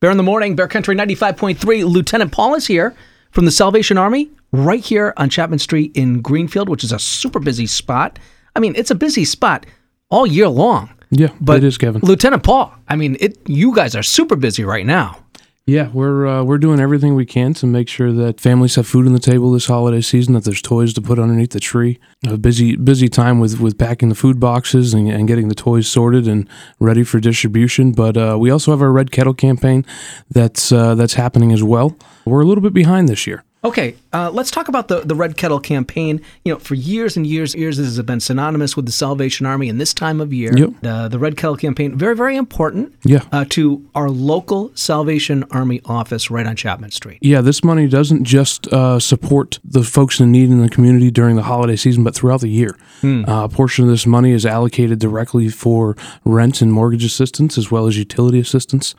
Bear in the Morning, Bear Country 95.3. Lieutenant Paul is here from the Salvation Army right here on Chapman Street in Greenfield, which is a super busy spot. I mean, it's a busy spot all year long. Yeah, But it is, Kevin. Lieutenant Paul, I mean, it you guys are super busy right now. Yeah, we're uh, we're doing everything we can to make sure that families have food on the table this holiday season. That there's toys to put underneath the tree. A busy busy time with, with packing the food boxes and, and getting the toys sorted and ready for distribution. But uh, we also have our Red Kettle campaign that's uh, that's happening as well. We're a little bit behind this year. Okay, uh, let's talk about the, the Red Kettle campaign. You know, for years and years, and years, this has been synonymous with the Salvation Army. And this time of year, Yep. uh, the Red Kettle campaign, very, very important Yeah. uh, to our local Salvation Army office right on Chapman Street. Yeah, this money doesn't just uh, support the folks in need in the community during the holiday season, but throughout the year. Uh, a portion of this money is allocated directly for rent and mortgage assistance as well as utility assistance.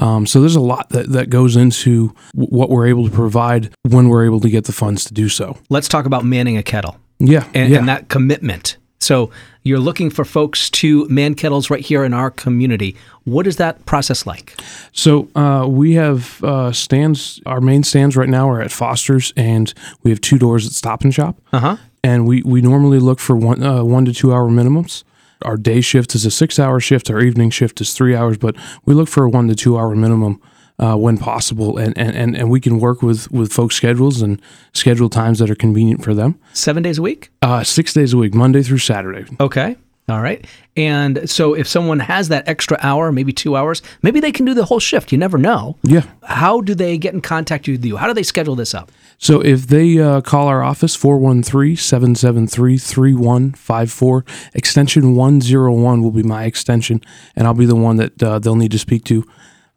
Um, so there's a lot that, that goes into what we're able to provide when we're able to get the funds to do so. Let's talk about manning a kettle Yeah, and, yeah. and that commitment. So you're looking for folks to man kettles right here in our community. What is that process like? So uh, we have uh, stands. Our main stands right now are at Foster's, and we have two doors at Stop and Shop. Uh huh. and we, we normally look for one uh, one to two hour minimums. Our day shift is a six hour shift. Our evening shift is three hours, but we look for a one to two hour minimum uh, when possible, and, and, and, and we can work with, with folks' schedules and schedule times that are convenient for them. Seven days a week? Uh, six days a week, Monday through Saturday. Okay. All right. And so if someone has that extra hour, maybe two hours, maybe they can do the whole shift. You never know. Yeah. How do they get in contact with you? How do they schedule this up? So if they uh, call our office 413-773-3154 extension 101 will be my extension and I'll be the one that uh, they'll need to speak to.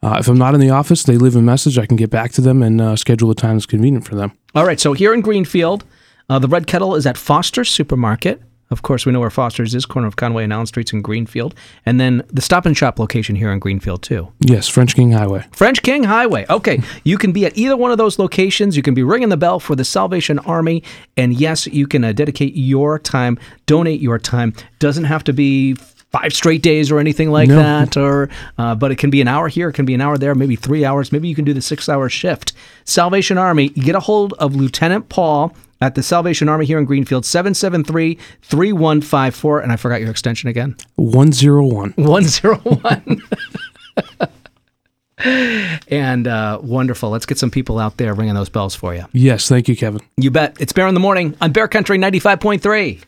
Uh, if I'm not in the office, they leave a message. I can get back to them and uh, schedule a time that's convenient for them. All right. So here in Greenfield, uh, the Red Kettle is at Foster Supermarket. Of course, we know where Foster's is, corner of Conway and Allen Streets in Greenfield. And then the Stop and Shop location here in Greenfield, too. Yes, French King Highway. French King Highway. Okay, you can be at either one of those locations. You can be ringing the bell for the Salvation Army, and yes, you can uh, dedicate your time, donate your time. Doesn't have to be five straight days or anything like No. that, or uh, but it can be an hour here, it can be an hour there, maybe three hours. Maybe you can do the six-hour shift. Salvation Army. Get a hold of Lieutenant Paul. At the Salvation Army here in Greenfield, 773 3154. And I forgot your extension again 101. 101. and uh, wonderful. Let's get some people out there ringing those bells for you. Yes, thank you, Kevin. You bet. It's Bear in the Morning on Bear Country 95.3.